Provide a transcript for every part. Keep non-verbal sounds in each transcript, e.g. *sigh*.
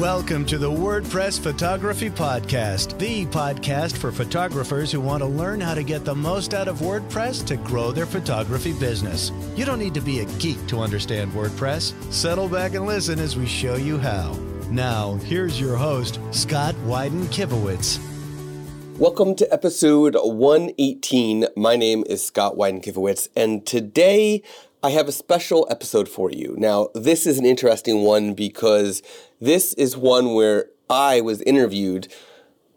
Welcome to the WordPress Photography Podcast, the podcast for photographers who want to learn how to get the most out of WordPress to grow their photography business. You don't need to be a geek to understand WordPress. Settle back and listen as we show you how. Now, here's your host, Scott Wyden Kivowitz. Welcome to episode 118. My name is Scott Wyden Kivowitz, and today I have a special episode for you. Now, this is an interesting one because this is one where I was interviewed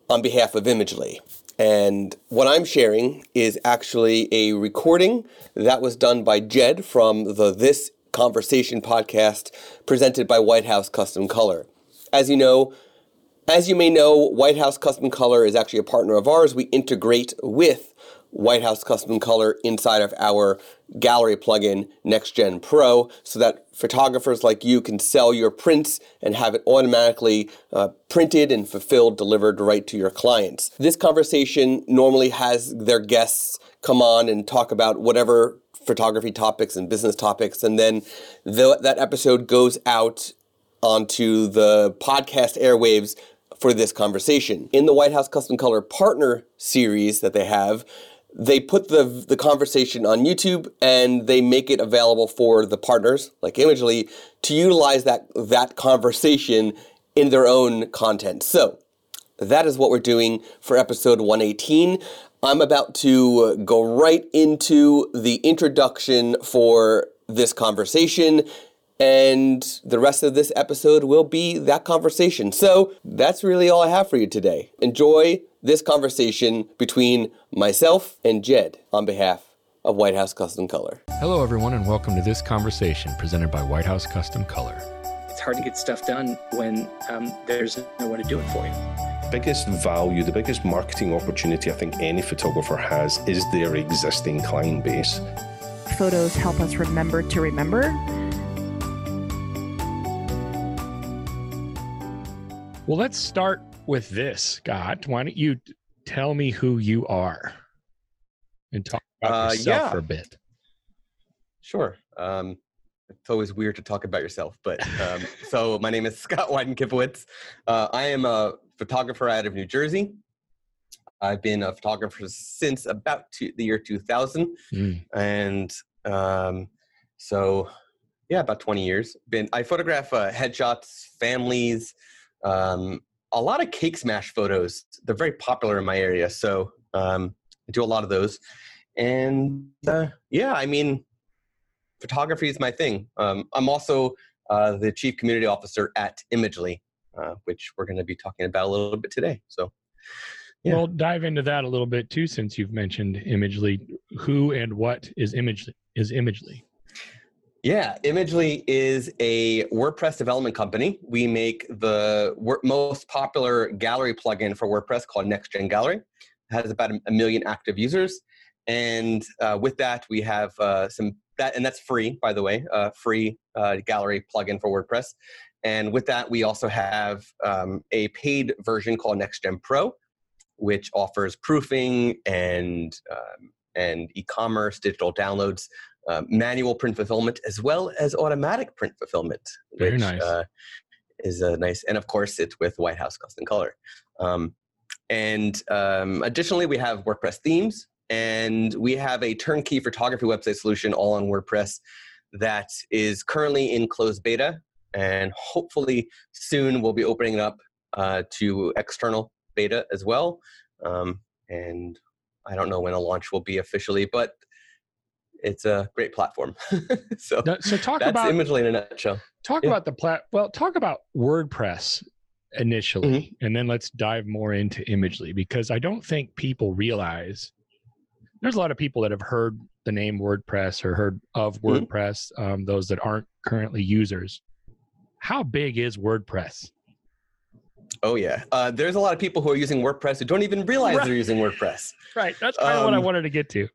on behalf of Imagely. And what I'm sharing is actually a recording that was done by Jed from the This Conversation podcast presented by White House Custom Color. As you know, as you may know, White House Custom Color is actually a partner of ours. We integrate with White House Custom Color inside of our gallery plugin NextGen Pro so that photographers like you can sell your prints and have it automatically uh, printed and fulfilled, delivered right to your clients. This conversation normally has their guests come on and talk about whatever photography topics and business topics, and then the, that episode goes out onto the podcast airwaves for this conversation. In the White House Custom Color Partner series that they have, they put the the conversation on YouTube and they make it available for the partners like Imagely to utilize that that conversation in their own content. So that is what we're doing for episode 118. I'm about to go right into the introduction for this conversation and the rest of this episode will be that conversation. So that's really all I have for you today. Enjoy this conversation between myself and Jed on behalf of White House Custom Color. Hello, everyone, and welcome to this conversation presented by White House Custom Color. It's hard to get stuff done when um, there's no one to do it for you. Biggest value, the biggest marketing opportunity I think any photographer has is their existing client base. Photos help us remember to remember. Well, let's start with this, Scott. Why don't you tell me who you are and talk about uh, yourself yeah. for a bit? Sure. Um, it's always weird to talk about yourself, but um, *laughs* so my name is Scott Wyden. Uh, I am a photographer out of New Jersey. I've been a photographer since about two, the year 2000, mm. and um, so yeah, about 20 years. Been I photograph uh, headshots, families, um, a lot of cake smash photos. They're very popular in my area, so um, I do a lot of those. And uh, yeah, I mean, photography is my thing. Um, I'm also uh, the chief community officer at Imagely, uh, which we're going to be talking about a little bit today. So, yeah. Well, dive into that a little bit too, since you've mentioned Imagely. Who and what is Imagely? Is Imagely? Yeah, Imagely is a WordPress development company. We make the most popular gallery plugin for WordPress called NextGen Gallery. It has about a million active users, and uh, with that, we have uh, some that, and that's free, by the way, uh, free uh, gallery plugin for WordPress. And with that, we also have um, a paid version called NextGen Pro, which offers proofing and um, and e-commerce, digital downloads uh, manual print fulfillment as well as automatic print fulfillment. Very which, nice. Uh, is a nice, and of course, it's with White House Custom Color. Um, and um, additionally, we have WordPress themes, and we have a turnkey photography website solution all on WordPress that is currently in closed beta, and hopefully soon we'll be opening it up uh, to external beta as well. Um, and I don't know when a launch will be officially, but it's a great platform. *laughs* so, so talk that's about Imagely in a nutshell. Talk yeah. about the plat. Well, talk about WordPress initially, mm-hmm. and then let's dive more into Imagely because I don't think people realize there's a lot of people that have heard the name WordPress or heard of mm-hmm. WordPress. Mm-hmm. Um, those that aren't currently users. How big is WordPress? Oh yeah, uh, there's a lot of people who are using WordPress who don't even realize right. they're using WordPress. *laughs* Right, that's kind um, of what I um, wanted to get to.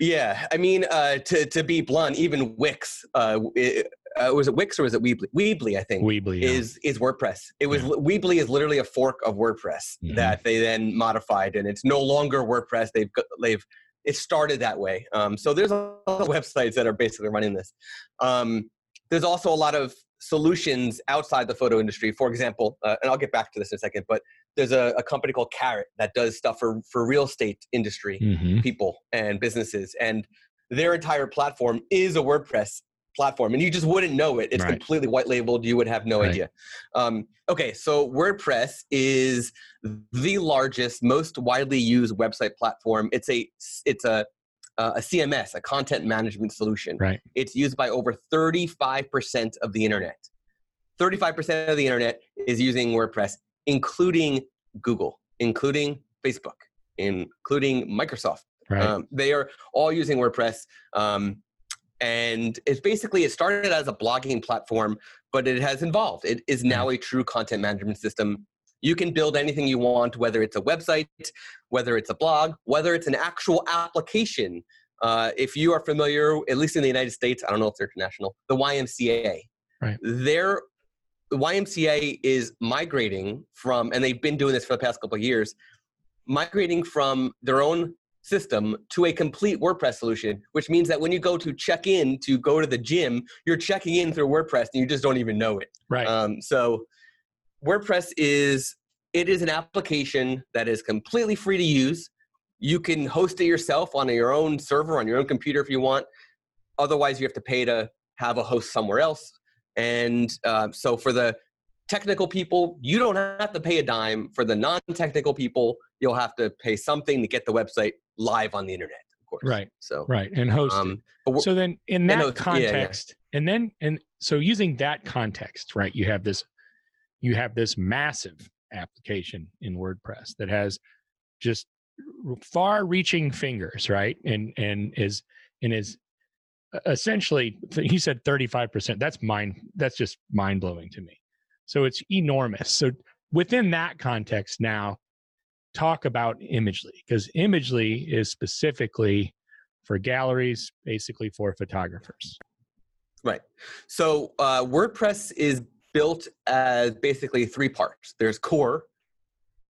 Yeah, I mean, uh, to to be blunt, even Wix, uh, it, uh, was it Wix or was it Weebly? Weebly, I think. Weebly yeah. is is WordPress. It was yeah. Weebly is literally a fork of WordPress mm-hmm. that they then modified, and it's no longer WordPress. They've they've it started that way. Um, so there's a lot of websites that are basically running this. Um, there's also a lot of solutions outside the photo industry. For example, uh, and I'll get back to this in a second, but there's a, a company called Carrot that does stuff for for real estate industry Mhm. people and businesses, and their entire platform is a WordPress platform, and you just wouldn't know it. It's Right. completely white labeled. You would have no Right. idea. Um, okay, so WordPress is the largest, most widely used website platform. It's a it's a uh, a CMS, a content management solution. Right. It's used by over 35% of the internet. 35% of the internet is using WordPress, including Google, including Facebook, including Microsoft. Right. Um, they are all using WordPress. Um, and it's basically, it started as a blogging platform, but it has evolved. It is now a true content management system. You can build anything you want, whether it's a website, whether it's a blog, whether it's an actual application. Uh, if you are familiar, at least in the United States, I don't know if they're international, the YMCA. Right. Their the YMCA is migrating from, and they've been doing this for the past couple of years, migrating from their own system to a complete WordPress solution, which means that when you go to check in to go to the gym, you're checking in through WordPress and you just don't even know it. right. Um, so WordPress is it is an application that is completely free to use. You can host it yourself on your own server on your own computer if you want. Otherwise, you have to pay to have a host somewhere else. And uh, so for the technical people, you don't have to pay a dime. For the non-technical people, you'll have to pay something to get the website live on the internet. Of course. Right. So. right. And host. Um, so then in that host- yeah, yeah. context and then and so using that context right you have this you have this massive application in wordpress that has just far reaching fingers right and and is and is essentially he said 35% that's mind that's just mind blowing to me so it's enormous so within that context now talk about imagely because imagely is specifically for galleries, basically for photographers. Right. So uh, WordPress is built as basically three parts. There's core.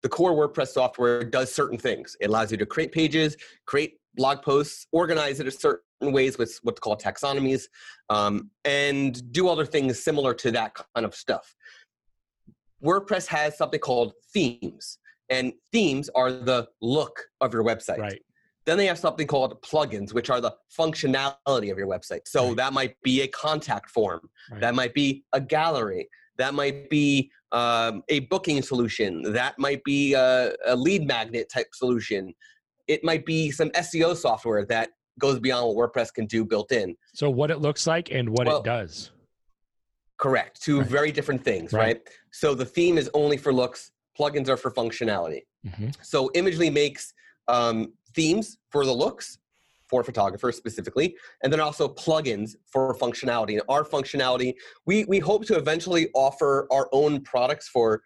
The core WordPress software does certain things. It allows you to create pages, create blog posts, organize it a certain ways with what's called taxonomies, um, and do other things similar to that kind of stuff. WordPress has something called themes, and themes are the look of your website. Right. Then they have something called plugins, which are the functionality of your website. So Right. that might be a contact form, Right. that might be a gallery, that might be um, a booking solution, that might be a, a lead magnet type solution. It might be some SEO software that goes beyond what WordPress can do built in. So what it looks like and what Well, it does. Correct. Two Right. very different things, Right. right? So the theme is only for looks, plugins are for functionality. Mhm. So Imagely makes um, themes for the looks for photographers specifically, and then also plugins for functionality. And our functionality, we we hope to eventually offer our own products for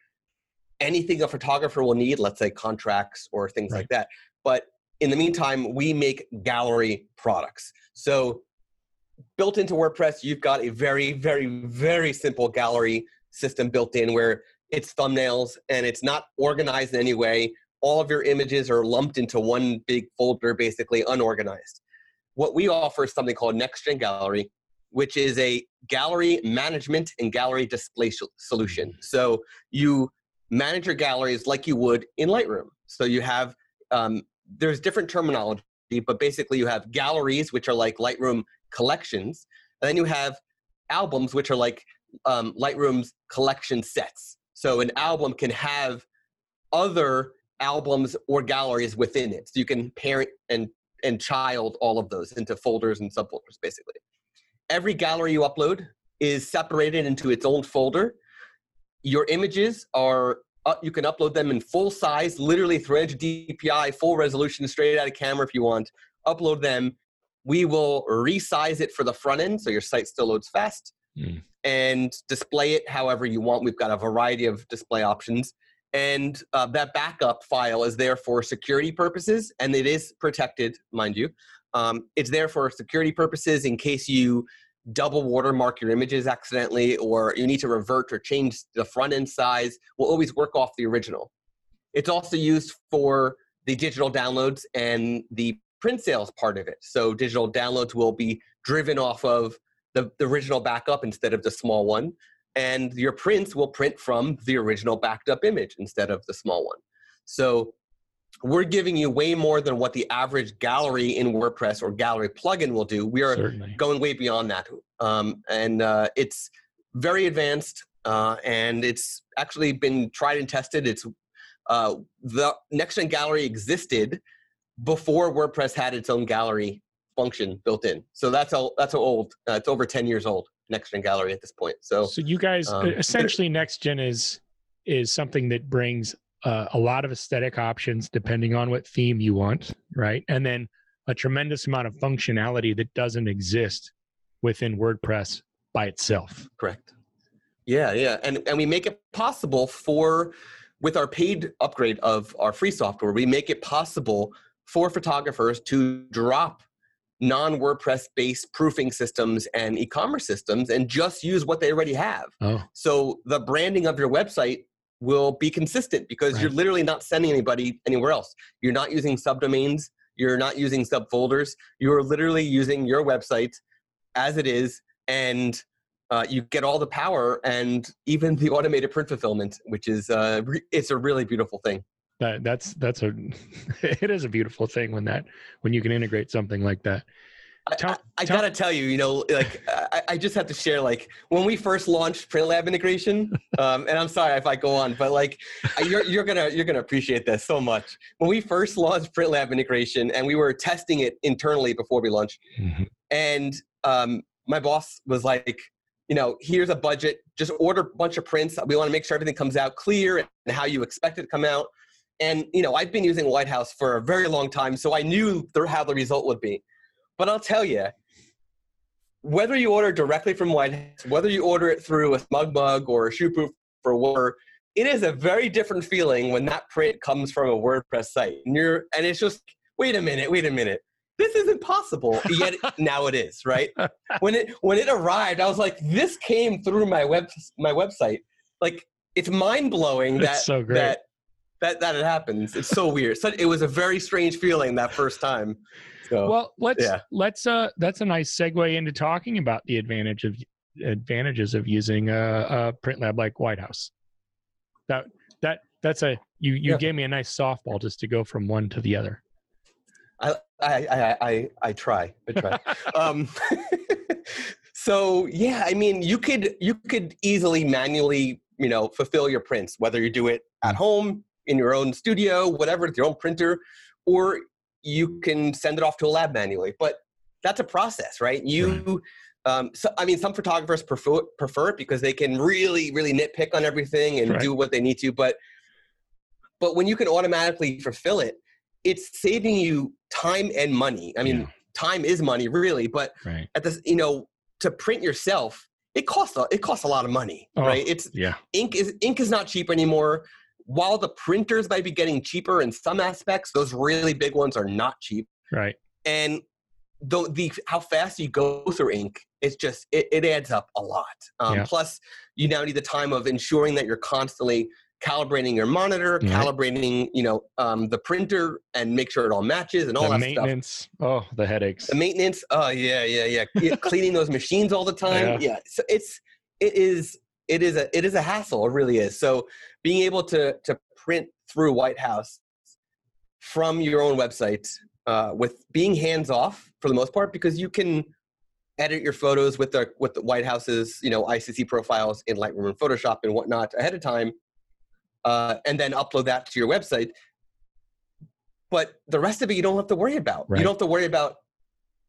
anything a photographer will need, let's say contracts or things Right. like that. But in the meantime, we make gallery products. So built into WordPress, you've got a very, very, very simple gallery system built in where it's thumbnails and it's not organized in any way. All of your images are lumped into one big folder, basically unorganized. What we offer is something called NextGen Gallery, which is a gallery management and gallery display solution. So you manage your galleries like you would in Lightroom. So you have um, there's different terminology, but basically you have galleries, which are like Lightroom collections, and then you have albums, which are like um, Lightroom's collection sets. So an album can have other albums or galleries within it. So you can parent and and child all of those into folders and subfolders, basically. Every gallery you upload is separated into its own folder. Your images are uh, you can upload them in full size, literally 300 DPI, full resolution, straight out of camera if you want. Upload them. We will resize it for the front end so your site still loads fast Hmm. and display it however you want. We've got a variety of display options. And uh, that backup file is there for security purposes, and it is protected, mind you. Um, it's there for security purposes in case you double watermark your images accidentally, or you need to revert or change the front end size. We'll always work off the original. It's also used for the digital downloads and the print sales part of it. So digital downloads will be driven off of the, the original backup instead of the small one. And your prints will print from the original backed up image instead of the small one. So we're giving you way more than what the average gallery in WordPress or gallery plugin will do. We are Certainly. going way beyond that. Um, and uh, it's very advanced uh, and it's actually been tried and tested. It's uh, the next gen gallery existed before WordPress had its own gallery function built in. So that's all. that's how old. Uh, it's over ten years old. Next gen gallery at this point. So So you guys um, essentially next gen is is something that brings uh, a lot of aesthetic options depending on what theme you want, right? And then a tremendous amount of functionality that doesn't exist within WordPress by itself. Correct. Yeah, yeah, and and we make it possible for with our paid upgrade of our free software, we make it possible for photographers to drop non WordPress based proofing systems and e-commerce systems and just use what they already have. Oh, So the branding of your website will be consistent because you're literally not sending anybody anywhere else. You're not using subdomains, you're not using subfolders. You're literally using your website as it is and uh, you get all the power and even the automated print fulfillment, which is uh, re- it's a really beautiful thing. that, that's that's a *laughs* it is a beautiful thing when that when you can integrate something like that. I, Tell- I, I tell- gotta tell you, you know, like I, I just have to share, like when we first launched PrintLab integration, um, and I'm sorry if I go on, but like you're you're gonna you're gonna appreciate this so much. When we first launched PrintLab integration, and we were testing it internally before we launched, Mhm. and um, my boss was like, you know, here's a budget, just order a bunch of prints. We want to make sure everything comes out clear and how you expect it to come out. And you know, I've been using White House for a very long time, so I knew the, how the result would be. But I'll tell you, whether you order directly from White House, whether you order it through a Smug Mug or a shoe ShootProof for whatever, it is a very different feeling when that print comes from a WordPress site. And you're, and it's just, wait a minute, wait a minute. This isn't possible. Yet *laughs* now it is, right? When it when it arrived, I was like, this came through my web my website. Like it's mind blowing That's that so great. that that that it happens. It's so weird. So it was a very strange feeling that first time. So Well, let's yeah. let's uh that's a nice segue into talking about the advantage of advantages of using a, a print lab like White House. That that that's a you you Yeah. gave me a nice softball just to go from one to the other. I I I I, I try. I try. *laughs* um, *laughs* so yeah, I mean, you could you could easily manually, you know, fulfill your prints, whether you do it at home in your own studio, whatever, with your own printer, or you can send it off to a lab manually. But that's a process, right? You, um, so I mean, some photographers prefer prefer it because they can really really nitpick on everything and Right. do what they need to, but but when you can automatically fulfill it, it's saving you time and money. I mean, Yeah. time is money, really, but Right. at this, you know, to print yourself, it costs a, it costs a lot of money, Oh. right? It's Yeah. ink is ink is not cheap anymore. While the printers might be getting cheaper in some aspects, those really big ones are not cheap. Right. And the, the how fast you go through ink, it's just it, it adds up a lot. Um, Yeah. Plus, you now need the time of ensuring that you're constantly calibrating your monitor, Right. calibrating, you know, um, the printer, and make sure it all matches and all the that stuff. maintenance. Oh, the headaches. The maintenance, oh yeah, yeah, yeah. Yeah, Cleaning those machines all the time. Yeah. Yeah. So it's it is it is a it is a hassle. It really is. So being able to to print through White House from your own website uh, with being hands off for the most part because you can edit your photos with the with the White House's you know ICC profiles in Lightroom and Photoshop and whatnot ahead of time, uh, and then upload that to your website. But the rest of it you don't have to worry about. Right. You don't have to worry about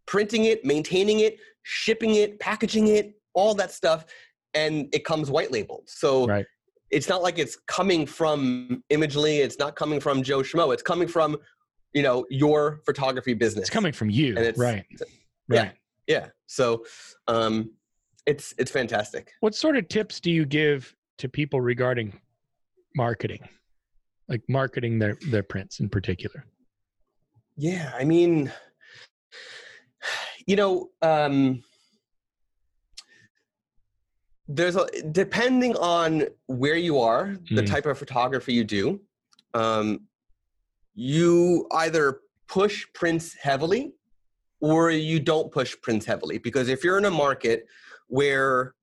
printing it, maintaining it, shipping it, packaging it, all that stuff, and it comes white labeled. So Right. it's not like it's coming from Imagely. It's not coming from Joe Schmo. It's coming from, you know, your photography business. It's coming from you. And it's- right. yeah. Right. Yeah. So, um, it's it's fantastic. What sort of tips do you give to people regarding marketing? Like marketing their their prints in particular. Yeah, I mean, *sighs* you know, um, there's a depending on where you are, the Mm. type of photography you do, um, you either push prints heavily or you don't push prints heavily because if you're in a market where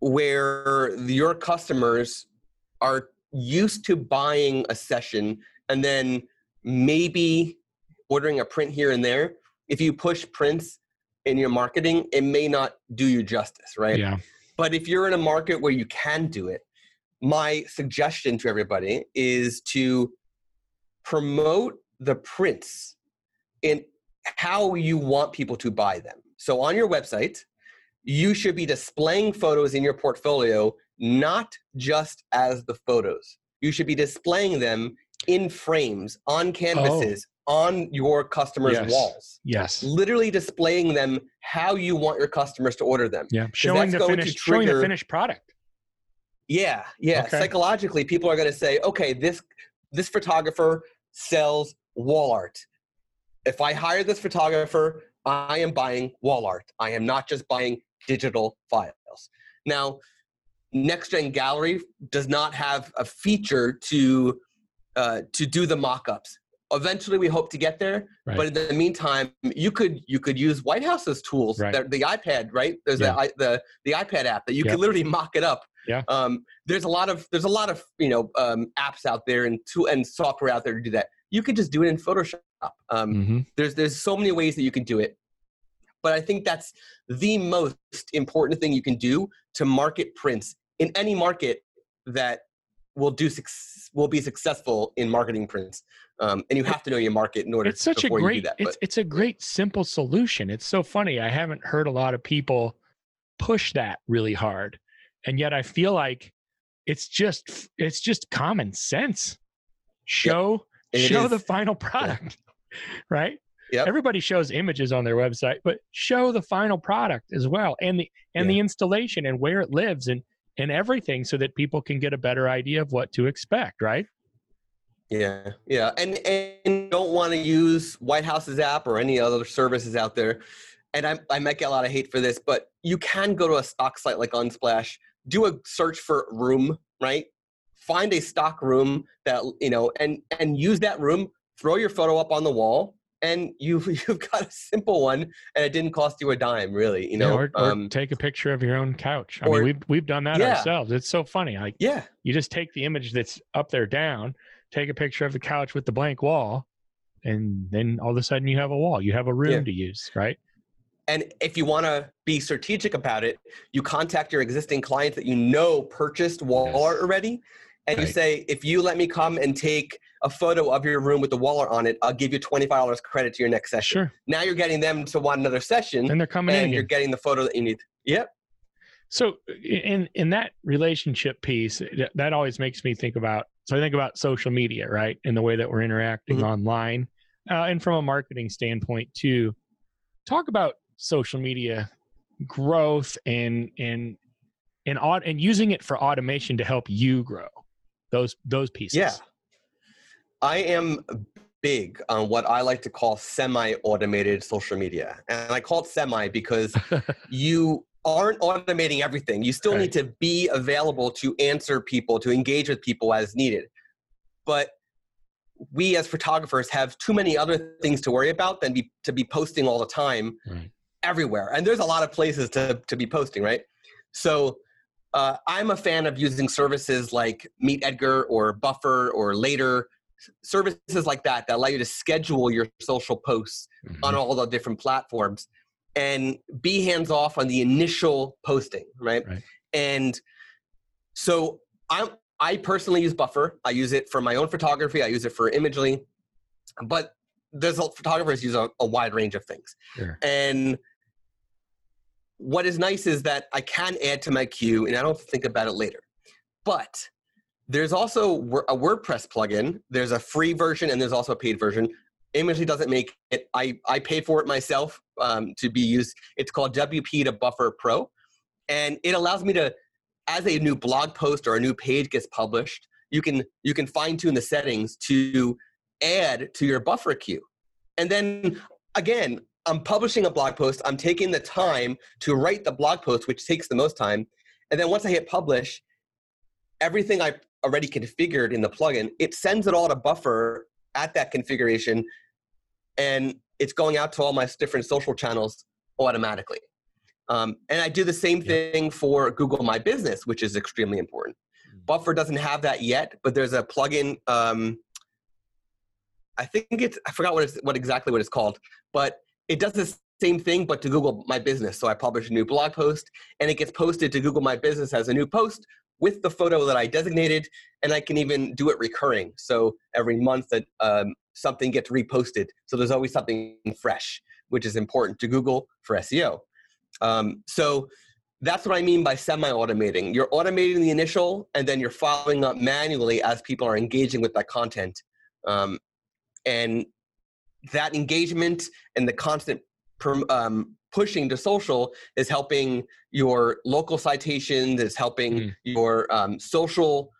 where your customers are used to buying a session and then maybe ordering a print here and there if you push prints in your marketing it may not do you justice right Yeah. but if you're in a market where you can do it my suggestion to everybody is to promote the prints in how you want people to buy them. So on your website, you should be displaying photos in your portfolio not just as the photos. You should be displaying them in frames, on oh. canvases, on your customers' Yes. walls. Yes. Literally displaying them how you want your customers to order them. Yeah. Showing the finished showing the finished product. Yeah, yeah. Okay. Psychologically, people are going to say, okay, this this photographer sells wall art. If I hire this photographer, I am buying wall art. I am not just buying digital files. Now, Next Gen Gallery does not have a feature to uh, to do the mock-ups. Eventually, we hope to get there. Right. But in the meantime, you could you could use White House's tools, Right. the, the iPad, right? There's Yeah. the, the the iPad app that you Yeah. can literally mock it up. Yeah. Um, there's a lot of there's a lot of you know um, apps out there and tool and software out there to do that. You could just do it in Photoshop. Um, hmm there's there's so many ways that you can do it but i think that's the most important thing you can do to market prints in any market that will do will be successful in marketing prints um, and you have to know your market in order It's such a before you do great that it's it's a great simple solution. It's so funny. I haven't heard a lot of people push that really hard. And yet I feel like it's just it's just common sense. Show It show the final product. *laughs* Right? Yep. Everybody shows images on their website, but show the final product as well and the and the installation and where it lives and and everything so that people can get a better idea of what to expect, right? Yeah, yeah, and and don't want to use White House's app or any other services out there. And I, I might get a lot of hate for this, but you can go to a stock site like Unsplash, do a search for room, right? Find a stock room that you know, and and use that room. Throw your photo up on the wall, and you *laughs* you've got a simple one, and it didn't cost you a dime, really. You Yeah, know, or, or um, take a picture of your own couch. I or- mean, we've we've done that Yeah. ourselves. It's so funny. Like yeah, you just take the image that's up there down, take a picture of the couch with the blank wall, and then all of a sudden you have a wall. You have a room Yeah. to use, right? And if you want to be strategic about it, you contact your existing clients that you know purchased wall Yes. art already. And you say, if you let me come and take a photo of your room with the wall art on it, I'll give you $25 credit to your next session. Sure. Now you're getting them to want another session And they're coming in. and you're getting the photo that you need. Yep. So in in that relationship piece, that always makes me think about. So I think about social media, right, and the way that we're interacting Mhm. online, uh, and from a marketing standpoint too. Talk about social media growth and and and aut- and using it for automation to help you grow those those pieces. Yeah. I am big on what I like to call semi automated social media. And I call it semi because *laughs* you aren't automating everything. You still Right. need to be available to answer people, to engage with people as needed. But we as photographers have too many other things to worry about than be, to be posting all the time Right. everywhere. And there's a lot of places to, to be posting, right? So uh, I'm a fan of using services like Meet Edgar or Buffer or Later, services like that that allow you to schedule your social posts on Mhm. all the different platforms and be hands off on the initial posting, right? Right. And so I I personally use Buffer. I use it for my own photography. I use it for Imagely, but there's photographers use a, a wide range of things. Sure. And what is nice is that I can add to my queue, and I don't have to think about it later. But there's also a WordPress plugin. There's a free version, and there's also a paid version. Imagely doesn't make it. I I paid for it myself um, to be used. It's called WP to Buffer Pro, and it allows me to, as a new blog post or a new page gets published, you can you can fine tune the settings to add to your buffer queue, and then again, I'm publishing a blog post. I'm taking the time to write the blog post, which takes the most time, and then once I hit publish, everything I already configured in the plugin, it sends it all to buffer at that configuration. And it's going out to all my different social channels automatically. Um, and I do the same thing for Google My Business, which is extremely important. Hmm. Buffer doesn't have that yet, but there's a plugin. Um, I think it's I forgot what it's what exactly what it's called, but it does the same thing, but to Google My Business. So I publish a new blog post, and it gets posted to Google My Business as a new post with the photo that I designated, and I can even do it recurring. So every month that um, something gets reposted, so there's always something fresh, which is important to Google for SEO. Um, so that's what I mean by semi-automating. You're automating the initial, and then you're following up manually as people are engaging with that content. Um, and that engagement and the constant um, pushing to social is helping your local citations, is helping mm. your um, social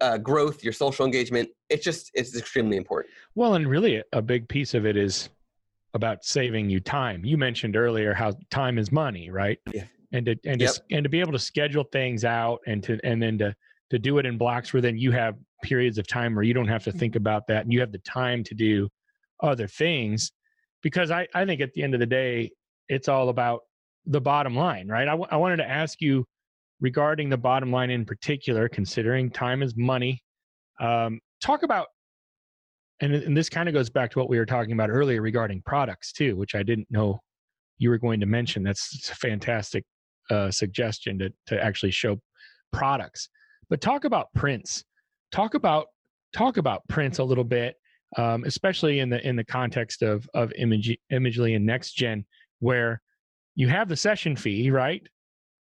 uh, growth, your social engagement. It's just it's extremely important. Well, and really a big piece of it is about saving you time. You mentioned earlier how time is money, right? Yeah. And to and yep. to and to be able to schedule things out and to and then to to do it in blocks where then you have periods of time where you don't have to think about that and you have the time to do other things because I, I think at the end of the day it's all about the bottom line right I, w- I wanted to ask you regarding the bottom line in particular considering time is money um, talk about and, and this kind of goes back to what we were talking about earlier regarding products too which i didn't know you were going to mention. That's a fantastic uh, suggestion to, to actually show products. But talk about prints. Talk about talk about prints a little bit um, especially in the in the context of of image imagely and next gen where you have the session fee right?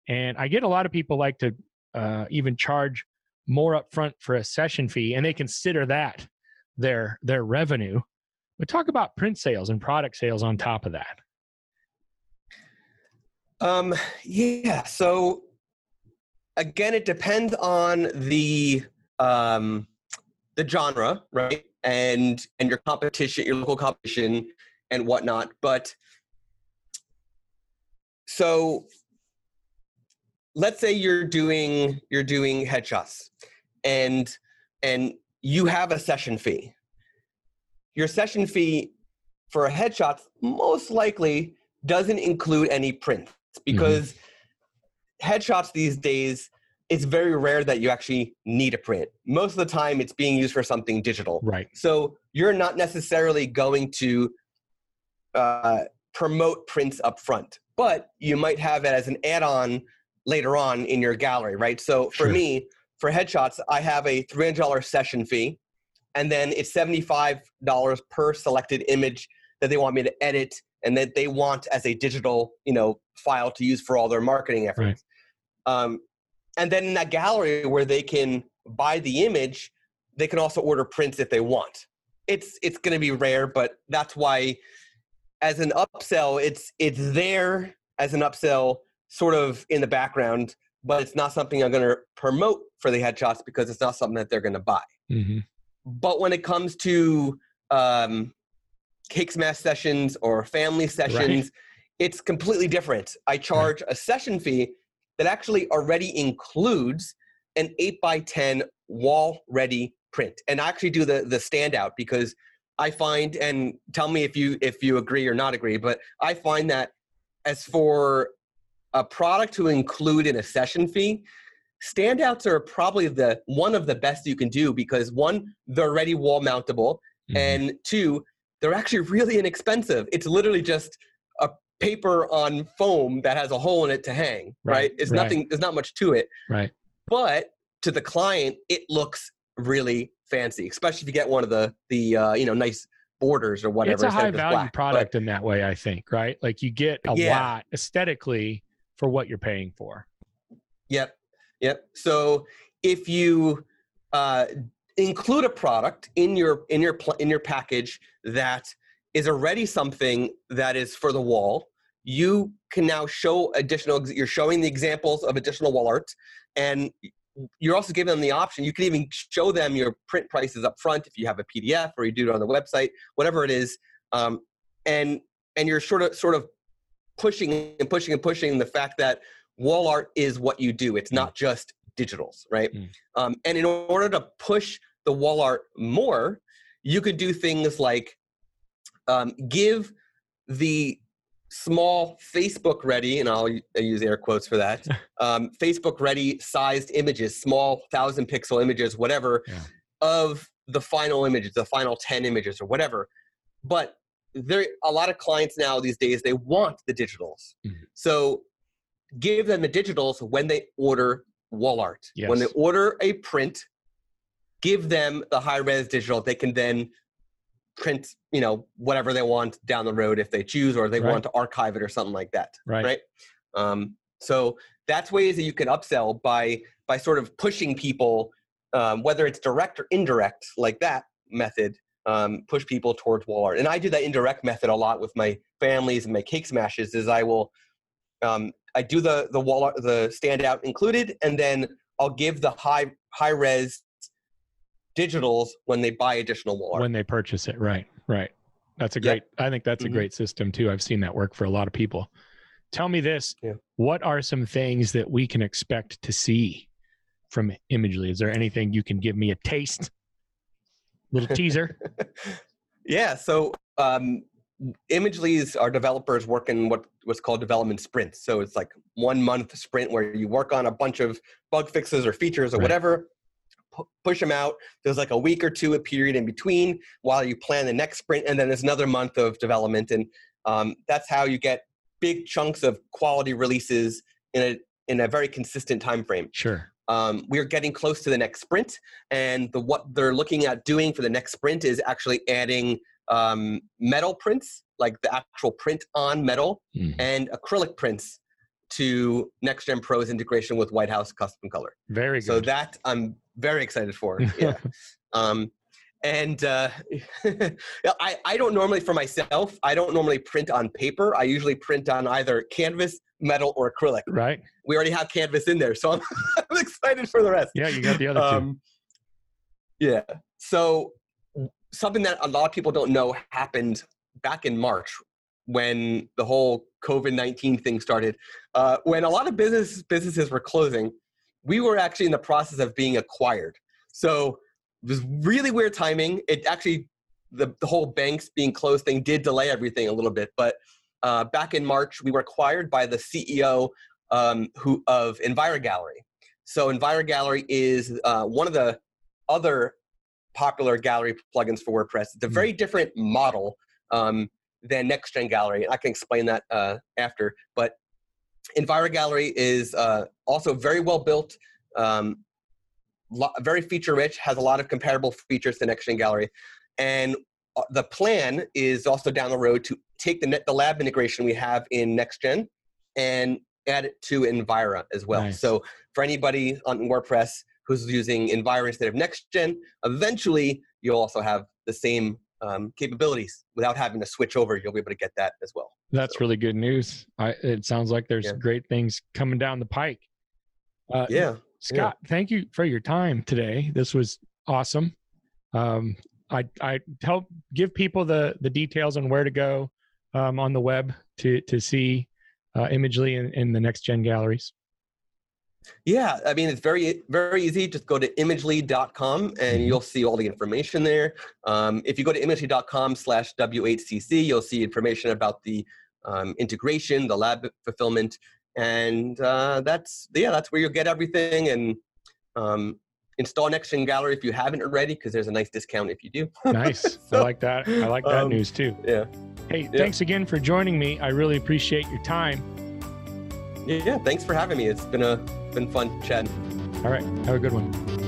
And i get a lot of people like to uh, even charge more upfront for a session fee and they consider that their their revenue. But talk about print sales and product sales on top of that. Um yeah so again it depends on the um the genre right? And and your competition your local competition and whatnot but so let's say you're doing you're doing headshots and and you have a session fee your session fee for a headshot most likely doesn't include any prints mm-hmm. because mm-hmm. headshots these days it's very rare that you actually need a print. Most of the time, it's being used for something digital. Right. So you're not necessarily going to uh, promote prints up front, but you might have it as an add-on later on in your gallery, right? So for sure. me, for headshots, I have a $300 session fee, and then it's $75 per selected image that they want me to edit and that they want as a digital, you know, file to use for all their marketing efforts. Right. Um, and then in that gallery where they can buy the image they can also order prints if they want it's it's going to be rare but that's why as an upsell it's it's there as an upsell sort of in the background but it's not something i'm going to promote for the headshots because it's not something that they're going to buy mm-hmm. but when it comes to um, cake smash sessions or family sessions right. it's completely different i charge right. a session fee that actually already includes an 8 by 10 wall ready print. And I actually do the, the standout because I find, and tell me if you if you agree or not agree, but I find that as for a product to include in a session fee, standouts are probably the one of the best you can do because one, they're already wall mountable, mm-hmm. and two, they're actually really inexpensive. It's literally just a paper on foam that has a hole in it to hang, right? right? It's right. nothing, there's not much to it. Right. But to the client, it looks really fancy, especially if you get one of the, the, uh, you know, nice borders or whatever. It's a high value black. product but, in that way, I think, right? Like you get a yeah. lot aesthetically for what you're paying for. Yep. Yep. So if you, uh, include a product in your in your in your package that is already something that is for the wall. You can now show additional, you're showing the examples of additional wall art, and you're also giving them the option. You can even show them your print prices up front if you have a PDF or you do it on the website, whatever it is. Um, and and you're sort of sort of pushing and pushing and pushing the fact that wall art is what you do. It's not just digitals, right? Mm. Um, and in order to push the wall art more, you could do things like um, give the small Facebook ready, and I'll use air quotes for that, *laughs* um, Facebook ready sized images, small thousand pixel images, whatever, Yeah. of the final images, the final 10 images or whatever. But there a lot of clients now these days, they want the digitals. Mhm. So give them the digitals when they order wall art. When they order a print, give them the high res digital. They can then print, you know, whatever they want down the road if they choose, or they Right. want to archive it or something like that. Right. Right. Um, so that's ways that you can upsell by by sort of pushing people, um, whether it's direct or indirect, like that method. Um, push people towards wall art, and I do that indirect method a lot with my families and my cake smashes. Is I will, um, I do the the wall art, the standout included, and then I'll give the high high res digitals when they buy additional wall art. when they purchase it. Right. Right. That's a great. I think that's a Mhm. great system too. I've seen that work for a lot of people. Tell me this: Yeah. What are some things that we can expect to see from Imagely? Is there anything you can give me a taste? Little teaser. *laughs* yeah, so um, Imagely's our developers work in what was called development sprints. So it's like one month sprint where you work on a bunch of bug fixes or features or Right. whatever, pu- push them out. There's like a week or two a period in between while you plan the next sprint, and then there's another month of development, and um, that's how you get big chunks of quality releases in a in a very consistent time frame. Sure. Um, we're getting close to the next sprint and the what they're looking at doing for the next sprint is actually adding um, metal prints like the actual print on metal Mhm. and acrylic prints to next gen pro's integration with white house custom color Very good. so that i'm very excited for *laughs* yeah um, and uh, *laughs* I, I don't normally for myself i don't normally print on paper i usually print on either canvas metal or acrylic right. we already have canvas in there so *laughs* i'm, I'm excited for the rest Yeah, you got the other two. um, yeah. So something that a lot of people don't know happened back in March when the whole COVID nineteen thing started. Uh, when a lot of business businesses were closing, we were actually in the process of being acquired. So was really weird timing. It actually the, the whole banks being closed thing did delay everything a little bit, but uh, back in March, we were acquired by the CEO um, who of Envira Gallery. So Envira Gallery is uh, one of the other popular gallery plugins for WordPress. It's a very different model um, than NextGen Gallery. I can explain that uh, after. But Envira Gallery is uh, also very well built, um, lo- very feature rich, has a lot of comparable features to NextGen Gallery. And uh, the plan is also down the road to take the, net, the lab integration we have in NextGen and add it to Envira as well. Nice. So for anybody on WordPress who's using Envira instead of NextGen, eventually you'll also have the same um, capabilities without having to switch over. You'll be able to get that as well. That's really good news. I, it sounds like there's Yeah. great things coming down the pike. Uh, Yeah. Scott, thank you for your time today. This was awesome. Um, I I tell give people the the details on where to go um, on the web to to see uh, Imagely in, in the next gen galleries. Yeah, I mean it's very very easy. Just go to imagely.com and Mhm. you'll see all the information there. Um, if you go to imagely.com slash WHCC, you'll see information about the um, integration, the lab fulfillment, and uh, that's yeah, that's where you'll get everything. And um, install NextGen Gallery if you haven't already, because there's a nice discount if you do. Nice. *laughs* I like that. I like that um, news too. Yeah, Hey, yeah. thanks again for joining me. I really appreciate your time. yeah. yeah, Thanks for having me. It's been a been fun chatting. All right. Have a good one.